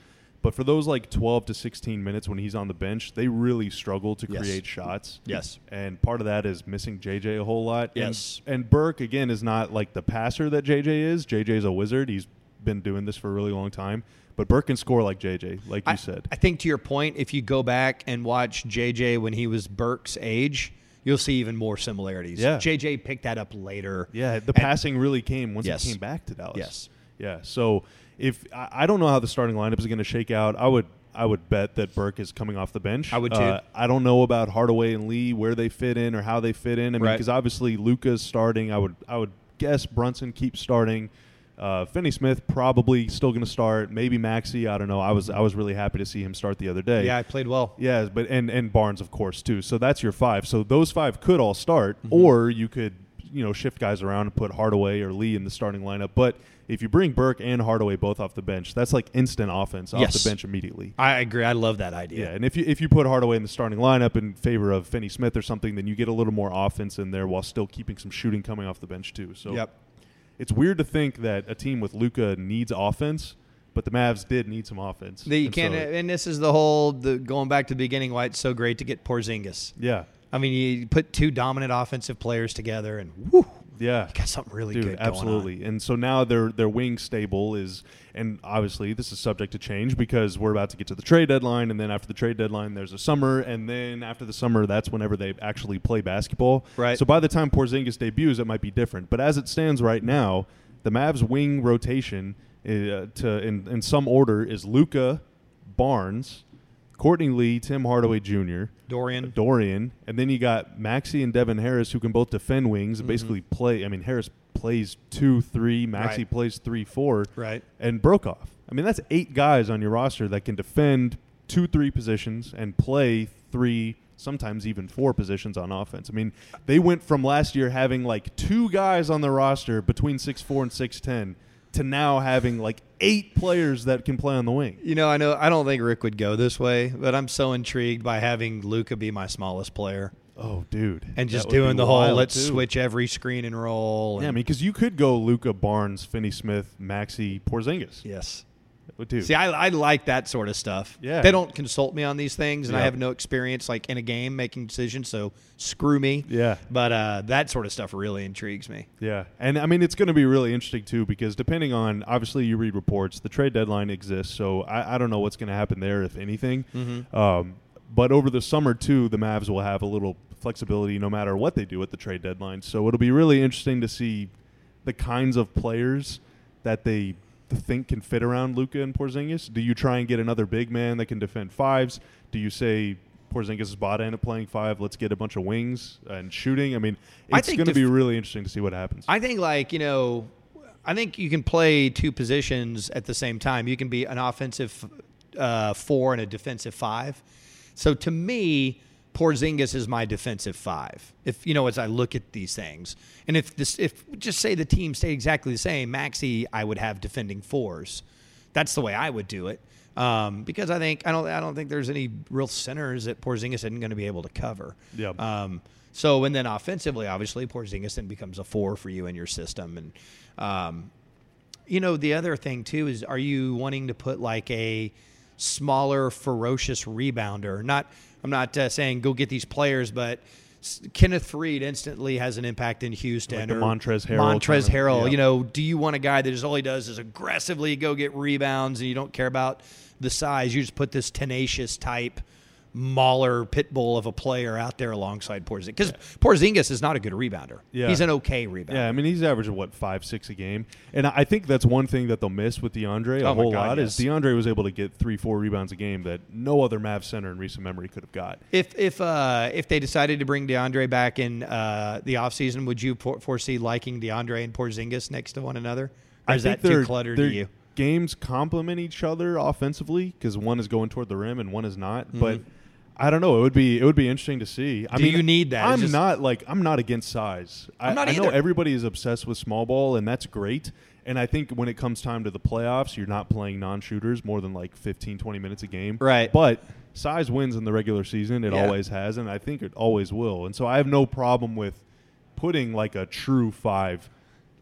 S1: But for those like 12 to 16 minutes when he's on the bench, they really struggle to
S2: Yes.
S1: create shots.
S2: Yes.
S1: And part of that is missing JJ a whole lot. And-
S2: Yes.
S1: And, Burke, again, is not like the passer that JJ is. JJ's a wizard. He's been doing this for a really long time. But Burke can score like JJ, like you
S2: I,
S1: said.
S2: I think to your point, if you go back and watch JJ when he was Burke's age, you'll see even more similarities.
S1: Yeah.
S2: JJ picked that up later.
S1: Yeah, the
S2: And-
S1: passing really came once
S2: Yes.
S1: he came back to Dallas.
S2: Yes.
S1: Yeah. So if I, I don't know how the starting lineup is going to shake out, I would I would bet that Burke is coming off the bench.
S2: I would too.
S1: Uh, I don't know about Hardaway and Lee where they fit in or how they fit in. I mean,
S2: Right.
S1: because obviously Luka's starting. I would I would guess Brunson keeps starting. Uh, Finney Smith probably still going to start. Maybe Maxi. I don't know. I was I was really happy to see him start the other day.
S2: Yeah, I played well.
S1: Yeah, but and and Barnes of course too. So that's your five. So those five could all start,
S2: Mm-hmm.
S1: or you could you know shift guys around and put Hardaway or Lee in the starting lineup. But if you bring Burke and Hardaway both off the bench, that's like instant offense off
S2: Yes.
S1: the bench immediately.
S2: I agree. I love that idea.
S1: Yeah, and if you if you put Hardaway in the starting lineup in favor of Finney Smith or something, then you get a little more offense in there while still keeping some shooting coming off the bench too. So
S2: Yep.
S1: it's weird to think that a team with Luka needs offense, but the Mavs did need some offense.
S2: That you
S1: And
S2: can't,
S1: so-
S2: and this is the whole the going back to the beginning. Why it's so great to get Porzingis.
S1: yeah,
S2: I mean, you put two dominant offensive players together, and whoo,
S1: yeah.
S2: you got something really
S1: Dude,
S2: good. going on.
S1: absolutely. And so now their their wing stable is, and obviously this is subject to change because we're about to get to the trade deadline, and then after the trade deadline, there's a summer, and then after the summer, that's whenever they actually play basketball.
S2: Right.
S1: So by the time Porzingis debuts, it might be different. But as it stands right now, the Mavs wing rotation uh, to in in some order is Luka, Barnes, Courtney Lee, Tim Hardaway Jr.
S2: Dorian.
S1: Dorian, and then you got Maxi and Devin Harris who can both defend wings
S2: Mm-hmm.
S1: and basically play. I mean, Harris plays two, three, Maxi
S2: Right.
S1: plays three, four,
S2: Right.
S1: and Broekhoff. I mean, that's eight guys on your roster that can defend two, three positions and play three, sometimes even four positions on offense. I mean, they went from last year having like two guys on the roster between six four and six ten to now having like eight players that can play on the wing.
S2: You know, I know I don't think Rick would go this way, but I'm so intrigued by having Luka be my smallest player
S1: Oh, dude!
S2: and just
S1: That would be
S2: doing the whole let's
S1: too.
S2: switch every screen and roll.
S1: Yeah, I mean, because you could go Luka Barnes, Finney Smith, Maxi, Porzingis.
S2: yes.
S1: Dude.
S2: See, I, I like that sort of stuff.
S1: Yeah.
S2: They don't consult me on these things, and I have no experience like in a game making decisions, so screw me.
S1: yeah,
S2: But uh, that sort of stuff really intrigues me.
S1: yeah, and I mean, it's going to be really interesting too because depending on obviously you read reports, the trade deadline exists, so I, I don't know what's going to happen there if anything.
S2: Mm-hmm.
S1: Um, but over the summer too, the Mavs will have a little flexibility no matter what they do at the trade deadline. So it'll be really interesting to see the kinds of players that they think can fit around Luka and Porzingis. Do you try and get another big man that can defend fives? Do you say Porzingis is bought at playing five? Let's get a bunch of wings and shooting. I mean, it's going to
S2: def-
S1: be really interesting to see what happens.
S2: I think like you know, I think you can play two positions at the same time. You can be an offensive uh, four and a defensive five. So to me, Porzingis is my defensive five. If you know, as I look at these things, and if this, if just say the team stayed exactly the same, Maxi, I would have defending fours. That's the way I would do it. Um, because I think I don't I don't think there's any real centers that Porzingis isn't going to be able to cover.
S1: Yeah.
S2: Um, so and then offensively, obviously, Porzingis then becomes a four for you in your system, and um, you know the other thing too is, are you wanting to put like a smaller, ferocious rebounder? Not, I'm not uh, saying go get these players, but Kenneth Faried instantly has an impact in Houston.
S1: Like
S2: or
S1: Montrezl Harrell
S2: Montrez Harrell.
S1: yeah.
S2: You know, do you want a guy that just all he does is aggressively go get rebounds, and you don't care about the size? You just put this tenacious type. Mauler pit bull of a player out there alongside Porzingis because Porzingis is not a good rebounder.
S1: Yeah.
S2: He's an okay rebounder.
S1: Yeah, I mean he's averaging what five, six a game, and I think that's one thing that they'll miss with DeAndre a
S2: Oh
S1: whole
S2: God,
S1: lot
S2: yes.
S1: is DeAndre was able to get three, four rebounds a game that no other Mavs center in recent memory could have got.
S2: If if uh, if they decided to bring DeAndre back in uh, the offseason, would you for- foresee liking DeAndre and Porzingis next to one another? Or is that too cluttered to you?
S1: Games complement each other offensively because one is going toward the rim and one is not.
S2: Mhm.
S1: But I don't know. It would be it would be interesting to see. I
S2: Do
S1: mean,
S2: you need that?
S1: I'm
S2: just-
S1: not like I'm not against size. I, I know everybody is obsessed with small ball, and that's great. And I think when it comes time to the playoffs, you're not playing non-shooters more than like 15, 20 minutes a game.
S2: Right.
S1: But size wins in the regular season. It
S2: Yeah.
S1: always has, and I think it always will. And so I have no problem with putting like a true five.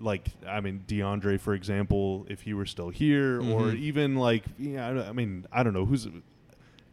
S1: Like I mean DeAndre, for example, if he were still here, or
S2: Mhm.
S1: even like yeah, I- I mean I don't know who's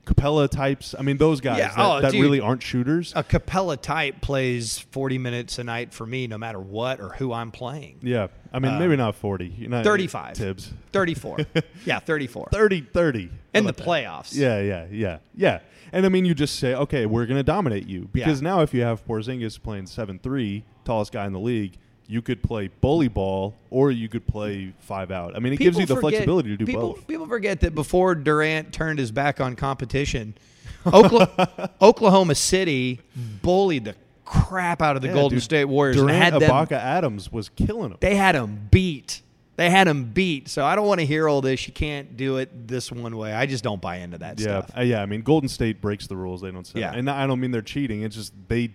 S1: Capela types. I mean those guys
S2: Yeah,
S1: that,
S2: oh,
S1: that
S2: dude.
S1: really aren't shooters.
S2: A Capela type plays 40 minutes a night for me, no matter what or who I'm playing.
S1: yeah, I mean
S2: Uh,
S1: maybe not forty. You're not,
S2: 35.
S1: Thibs.
S2: 34. yeah, 34.
S1: 30, 30.
S2: In the
S1: about that?
S2: playoffs.
S1: Yeah, yeah, yeah, yeah. And I mean, you just say, okay, we're going to dominate you because now if you have Porzingis playing seven three, tallest guy in the league, you could play bully ball or you could play five out. I mean, it gives you the
S2: forget-
S1: flexibility to do
S2: people,
S1: both.
S2: People forget that before Durant turned his back on competition, Oklahoma, Oklahoma City bullied the crap out of the
S1: Yeah,
S2: Golden
S1: dude,
S2: State Warriors and
S1: Durant,
S2: had them.
S1: Ibaka, Adams was killing them.
S2: They had them beat. They had them beat. So I don't want to hear all this. You can't do it this one way. I just don't buy into that
S1: Yeah,
S2: stuff.
S1: uh, yeah. I mean, Golden State breaks the rules. They don't set.
S2: Yeah.
S1: and I don't mean they're cheating. It's just they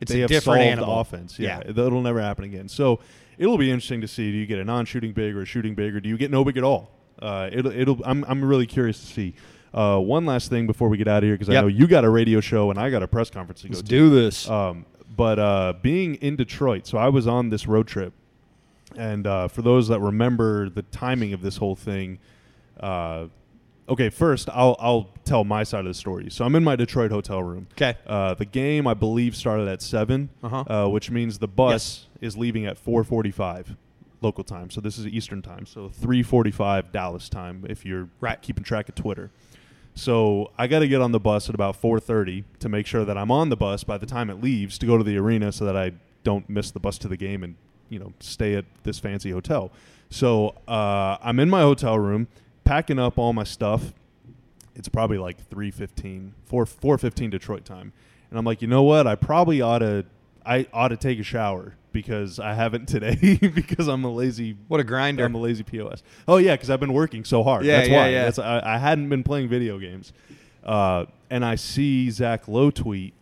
S2: It's
S1: they
S2: a
S1: have
S2: different animal.
S1: offense. Yeah,
S2: Yeah.
S1: that'll never happen again. So it'll be interesting to see. Do you get a non-shooting big or a shooting big, or do you get no big at all? Uh, it'll, it'll. I'm, I'm really curious to see. Uh, one last thing before we get out of here, because I know you got a radio show and I got a press conference to go
S2: Let's
S1: to.
S2: do this.
S1: Um, but uh, being in Detroit, so I was on this road trip, and uh, for those that remember the timing of this whole thing, uh, okay, first I'll I'll tell my side of the story. So I'm in my Detroit hotel room.
S2: 'Kay.
S1: Uh, the game I believe started at 7
S2: Uh-huh.
S1: uh, which means the bus is leaving at 4:45 local time. So this is Eastern time. So 3:45 Dallas time if you're
S2: Right.
S1: keeping track of Twitter. So I got to get on the bus at about 4:30 to make sure that I'm on the bus by the time it leaves to go to the arena, so that I don't miss the bus to the game and you know stay at this fancy hotel. So uh, I'm in my hotel room, packing up all my stuff. It's probably like 3:15, 4 4:15 Detroit time, and I'm like, you know what? I probably ought to I ought to take a shower because I haven't today because I'm a lazy
S2: what a grinder.
S1: I'm a lazy POS. Oh yeah, because I've been working so hard.
S2: Yeah,
S1: That's
S2: yeah,
S1: why.
S2: yeah.
S1: That's I, I hadn't been playing video games, uh, and I see Zach Lowe tweet,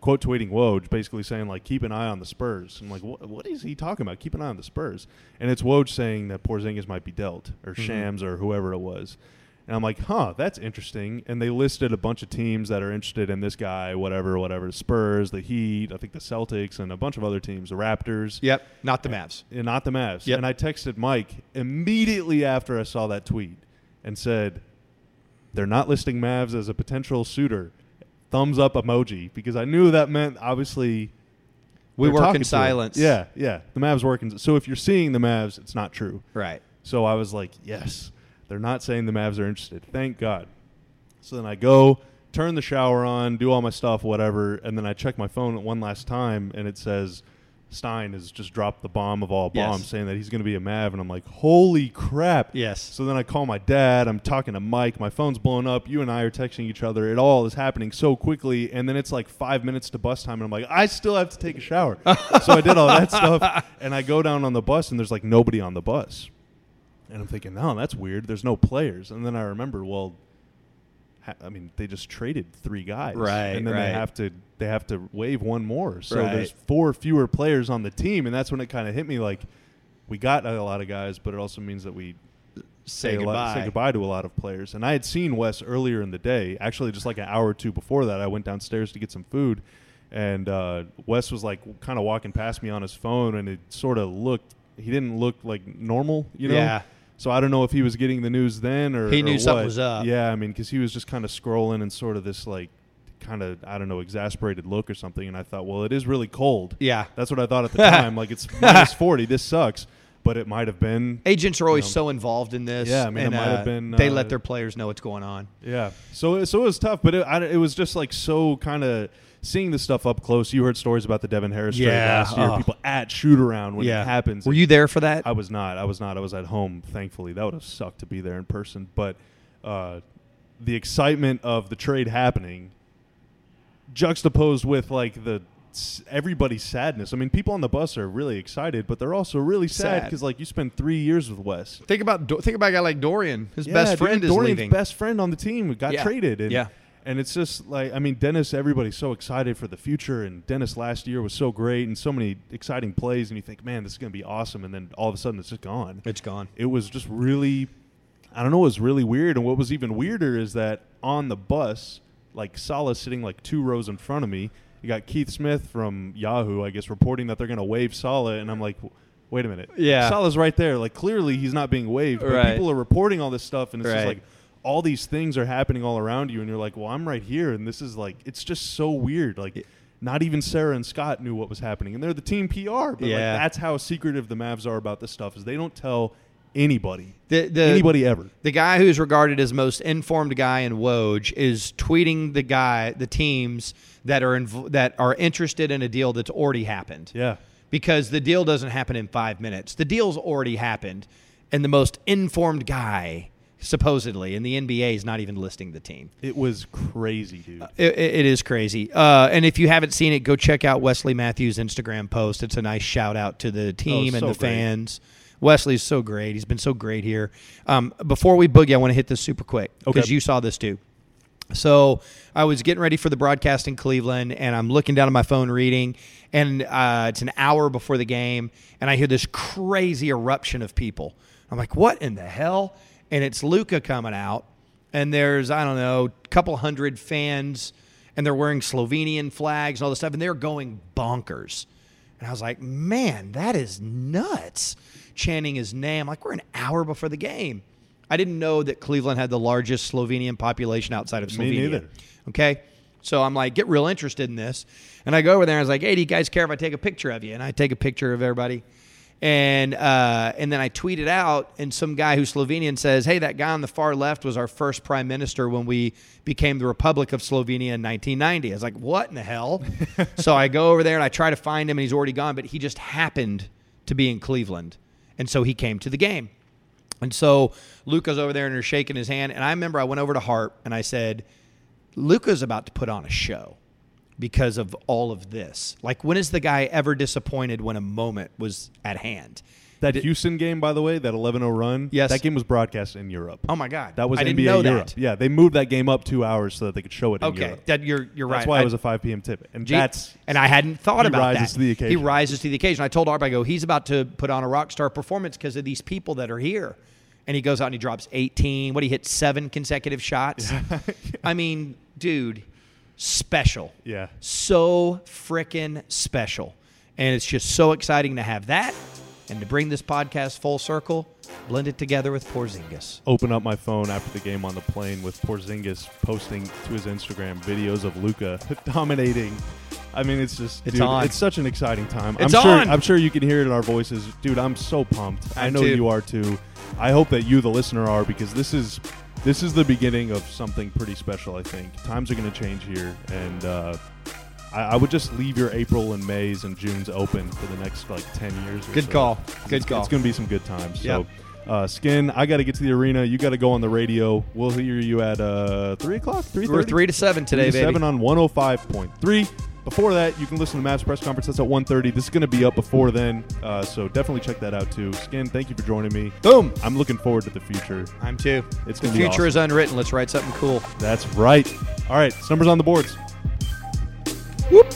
S1: quote tweeting Woj, basically saying like keep an eye on the Spurs. I'm like, what, what is he talking about? Keep an eye on the Spurs, and it's Woj saying that Porzingis might be dealt or
S2: Mm-hmm.
S1: Shams or whoever it was. And I'm like, huh, that's interesting. And they listed a bunch of teams that are interested in this guy, whatever, whatever. The Spurs, the Heat, I think the Celtics, and a bunch of other teams, the Raptors.
S2: Yep, not the Mavs.
S1: And not the Mavs.
S2: Yep.
S1: And I texted Mike immediately after I saw that tweet and said, they're not listing Mavs as a potential suitor. Thumbs up emoji because I knew that meant obviously
S2: We work
S1: talking
S2: in silence.
S1: Yeah, yeah. The Mavs working. So if you're seeing the Mavs, it's not true.
S2: Right.
S1: So I was like, yes, they're not saying the Mavs are interested. Thank God. So then I go, turn the shower on, do all my stuff, whatever, and then I check my phone one last time, and it says Stein has just dropped the bomb of all
S2: Yes.
S1: bombs, saying that he's going to be a Mav, and I'm like, holy crap!
S2: Yes.
S1: So then I call my dad. I'm talking to Mike. My phone's blowing up. You and I are texting each other. It all is happening so quickly, and then it's like five minutes to bus time, and I'm like, I still have to take a shower. so I did all that stuff, and I go down on the bus, and there's like nobody on the bus. And I'm thinking, no, that's weird. There's no players. And then I remember, well, ha- I mean, they just traded three guys,
S2: Right,
S1: And then
S2: right.
S1: they have to they have to waive one more. So
S2: Right.
S1: there's four fewer players on the team, and that's when it kind of hit me like, we got a lot of guys, but it also means that we
S2: Say
S1: lot-
S2: goodbye.
S1: say goodbye to a lot of players. And I had seen Wes earlier in the day. Actually, just like an hour or two before that, I went downstairs to get some food, and uh, Wes was like kind of walking past me on his phone, and it sort of looked. He didn't look like normal, you know.
S2: Yeah.
S1: So I don't know if he was getting the news then or
S2: He
S1: or
S2: knew something
S1: what.
S2: was up.
S1: Yeah, I mean, because he was just kind of scrolling and sort of this like kind of I don't know exasperated look or something, and I thought, well, it is really cold.
S2: Yeah.
S1: That's what I thought at the time. like it's minus forty. This sucks, but it might have been
S2: Agents are always
S1: You know.
S2: so involved in this.
S1: Yeah, I mean, it
S2: and,
S1: might have
S2: uh,
S1: been,
S2: They
S1: uh,
S2: let their players know what's going on.
S1: Yeah. So so it was tough, but it, I, it was just like so kind of seeing this stuff up close. You heard stories about the Devin Harris trade
S2: Yeah,
S1: last year.
S2: oh.
S1: People at shoot around when
S2: yeah.
S1: it happens.
S2: Were you there for that?
S1: I was not. I was not. I was at home. Thankfully, that would have sucked to be there in person. But uh, the excitement of the trade happening, juxtaposed with like the s- everybody's sadness. I mean, people on the bus are really excited, but they're also really sad
S2: Sad.
S1: because like you spent three years with Wes.
S2: think about Do- think about a guy like Dorian. His
S1: Yeah,
S2: best
S1: dude,
S2: friend is
S1: Dorian's
S2: leaving.
S1: best friend on the team got
S2: Yeah.
S1: traded. And,
S2: Yeah.
S1: And it's just like I mean, Dennis. Everybody's so excited for the future, and Dennis last year was so great, and so many exciting plays, and you think, man, this is going to be awesome, and then all of a sudden, it's just gone.
S2: It's gone.
S1: It was just really, I don't know, it was really weird. And what was even weirder is that on the bus, like Salah sitting like two rows in front of me. You got Keith Smith from Yahoo, I guess, reporting that they're going to waive Salah, and I'm like. Wait a minute.
S2: Yeah.
S1: Salah's right there. Like clearly he's not being waived. But
S2: Right.
S1: people are reporting all this stuff and it's just like all these things are happening all around you and you're like, Well, I'm right here and this is like it's just so weird. Like not even Sarah and Scott knew what was happening. And they're the team PR. But
S2: Yeah.
S1: like that's how secretive the Mavs are about this stuff is they don't tell anybody.
S2: The, the,
S1: anybody ever.
S2: The guy who's regarded as most informed guy in Woj is tweeting the guy, the teams that are inv- that are interested in a deal that's already happened.
S1: Yeah.
S2: because the deal doesn't happen in five minutes. The deal's already happened, and the most informed guy, supposedly, and the NBA is not even listing the team.
S1: It was crazy, dude.
S2: It, it is crazy. Uh, and if you haven't seen it, go check out Wesley Matthews' Instagram post. It's a nice shout out to the team
S1: Oh,
S2: and
S1: so
S2: the
S1: great.
S2: fans. Wesley's so great. He's been so great here. Um, before we boogie, I want to hit this super quick because
S1: Okay.
S2: you saw this too. So I was getting ready for the broadcast in Cleveland, and I'm looking down at my phone reading, and uh, it's an hour before the game, and I hear this crazy eruption of people. I'm like, what in the hell? And it's Luka coming out, and there's I don't know, a couple hundred fans, and they're wearing Slovenian flags and all this stuff, and they're going bonkers. And I was like, man, that is nuts. Chanting his name. Like, we're an hour before the game. I didn't know that Cleveland had the largest Slovenian population outside of Slovenia.
S1: Me neither.
S2: Okay. So I'm like, get real interested in this. And I go over there and I was like, hey, do you guys care if I take a picture of you? And I take a picture of everybody. And uh, and then I tweet it out, and some guy who's Slovenian says, "Hey, that guy on the far left was our first prime minister when we became the Republic of Slovenia in 1990." I was like, "What in the hell?" so I go over there and I try to find him, and he's already gone, but he just happened to be in Cleveland, and so he came to the game. And so Luka's over there and they're shaking his hand. And I remember I went over to Hart and I said, Luka's about to put on a show because of all of this. Like, when is the guy ever disappointed when a moment was at hand?
S1: that Houston game, by the way, that 11-0 run.
S2: Yes.
S1: that game was broadcast in Europe.
S2: Oh my God,
S1: That was
S2: I
S1: NBA
S2: didn't know
S1: Europe.
S2: that.
S1: Yeah, they moved that game up two hours so that they could show it in
S2: Okay,
S1: Europe.
S2: that you're you're right.
S1: That's why
S2: I-
S1: it was a 5 p.m. tip, and that's
S2: and I hadn't thought
S1: he
S2: about
S1: rises
S2: that.
S1: to the occasion.
S2: He rises to the occasion. I told Arp, I go, he's about to put on a rock star performance because of these people that are here. And he goes out and he drops 18. What he hit seven consecutive shots. I mean, dude, special.
S1: yeah.
S2: So frickin' special. And it's just so exciting to have that and to bring this podcast full circle, blend it together with Porzingis.
S1: Open up my phone after the game on the plane with Porzingis posting to his Instagram videos of Luka dominating. I mean, it's just
S2: It's
S1: dude,
S2: on.
S1: It's such an exciting time.
S2: It's
S1: I'm sure.
S2: on.
S1: I'm sure you can hear it in our voices, dude. I'm so pumped. I
S2: I'm
S1: know
S2: too.
S1: you are too. I hope that you, the listener, are because this is this is the beginning of something pretty special. I think times are going to change here, and uh, I, I would just leave your April and Mays and Junes open for the next like ten years. Or
S2: Good
S1: so.
S2: call. Good
S1: It's-
S2: call.
S1: It's going to be some good times.
S2: Yep.
S1: So, uh, Skin, I got to get to the arena. You got to go on the radio. We'll hear you at uh, three o'clock, three
S2: We're three to seven today, baby.
S1: Seven on one hundred five point three. Before that, you can listen to Mavs press conference. That's at 1.30. This is going to be up before then, uh, so definitely check that out too. Skin, thank you for joining me.
S2: Boom.
S1: I'm looking forward to the future.
S2: I'm too.
S1: It's
S2: the
S1: gonna be
S2: future
S1: awesome.
S2: is unwritten. Let's write something cool.
S1: That's right. All right, numbers on the boards.
S2: Whoop.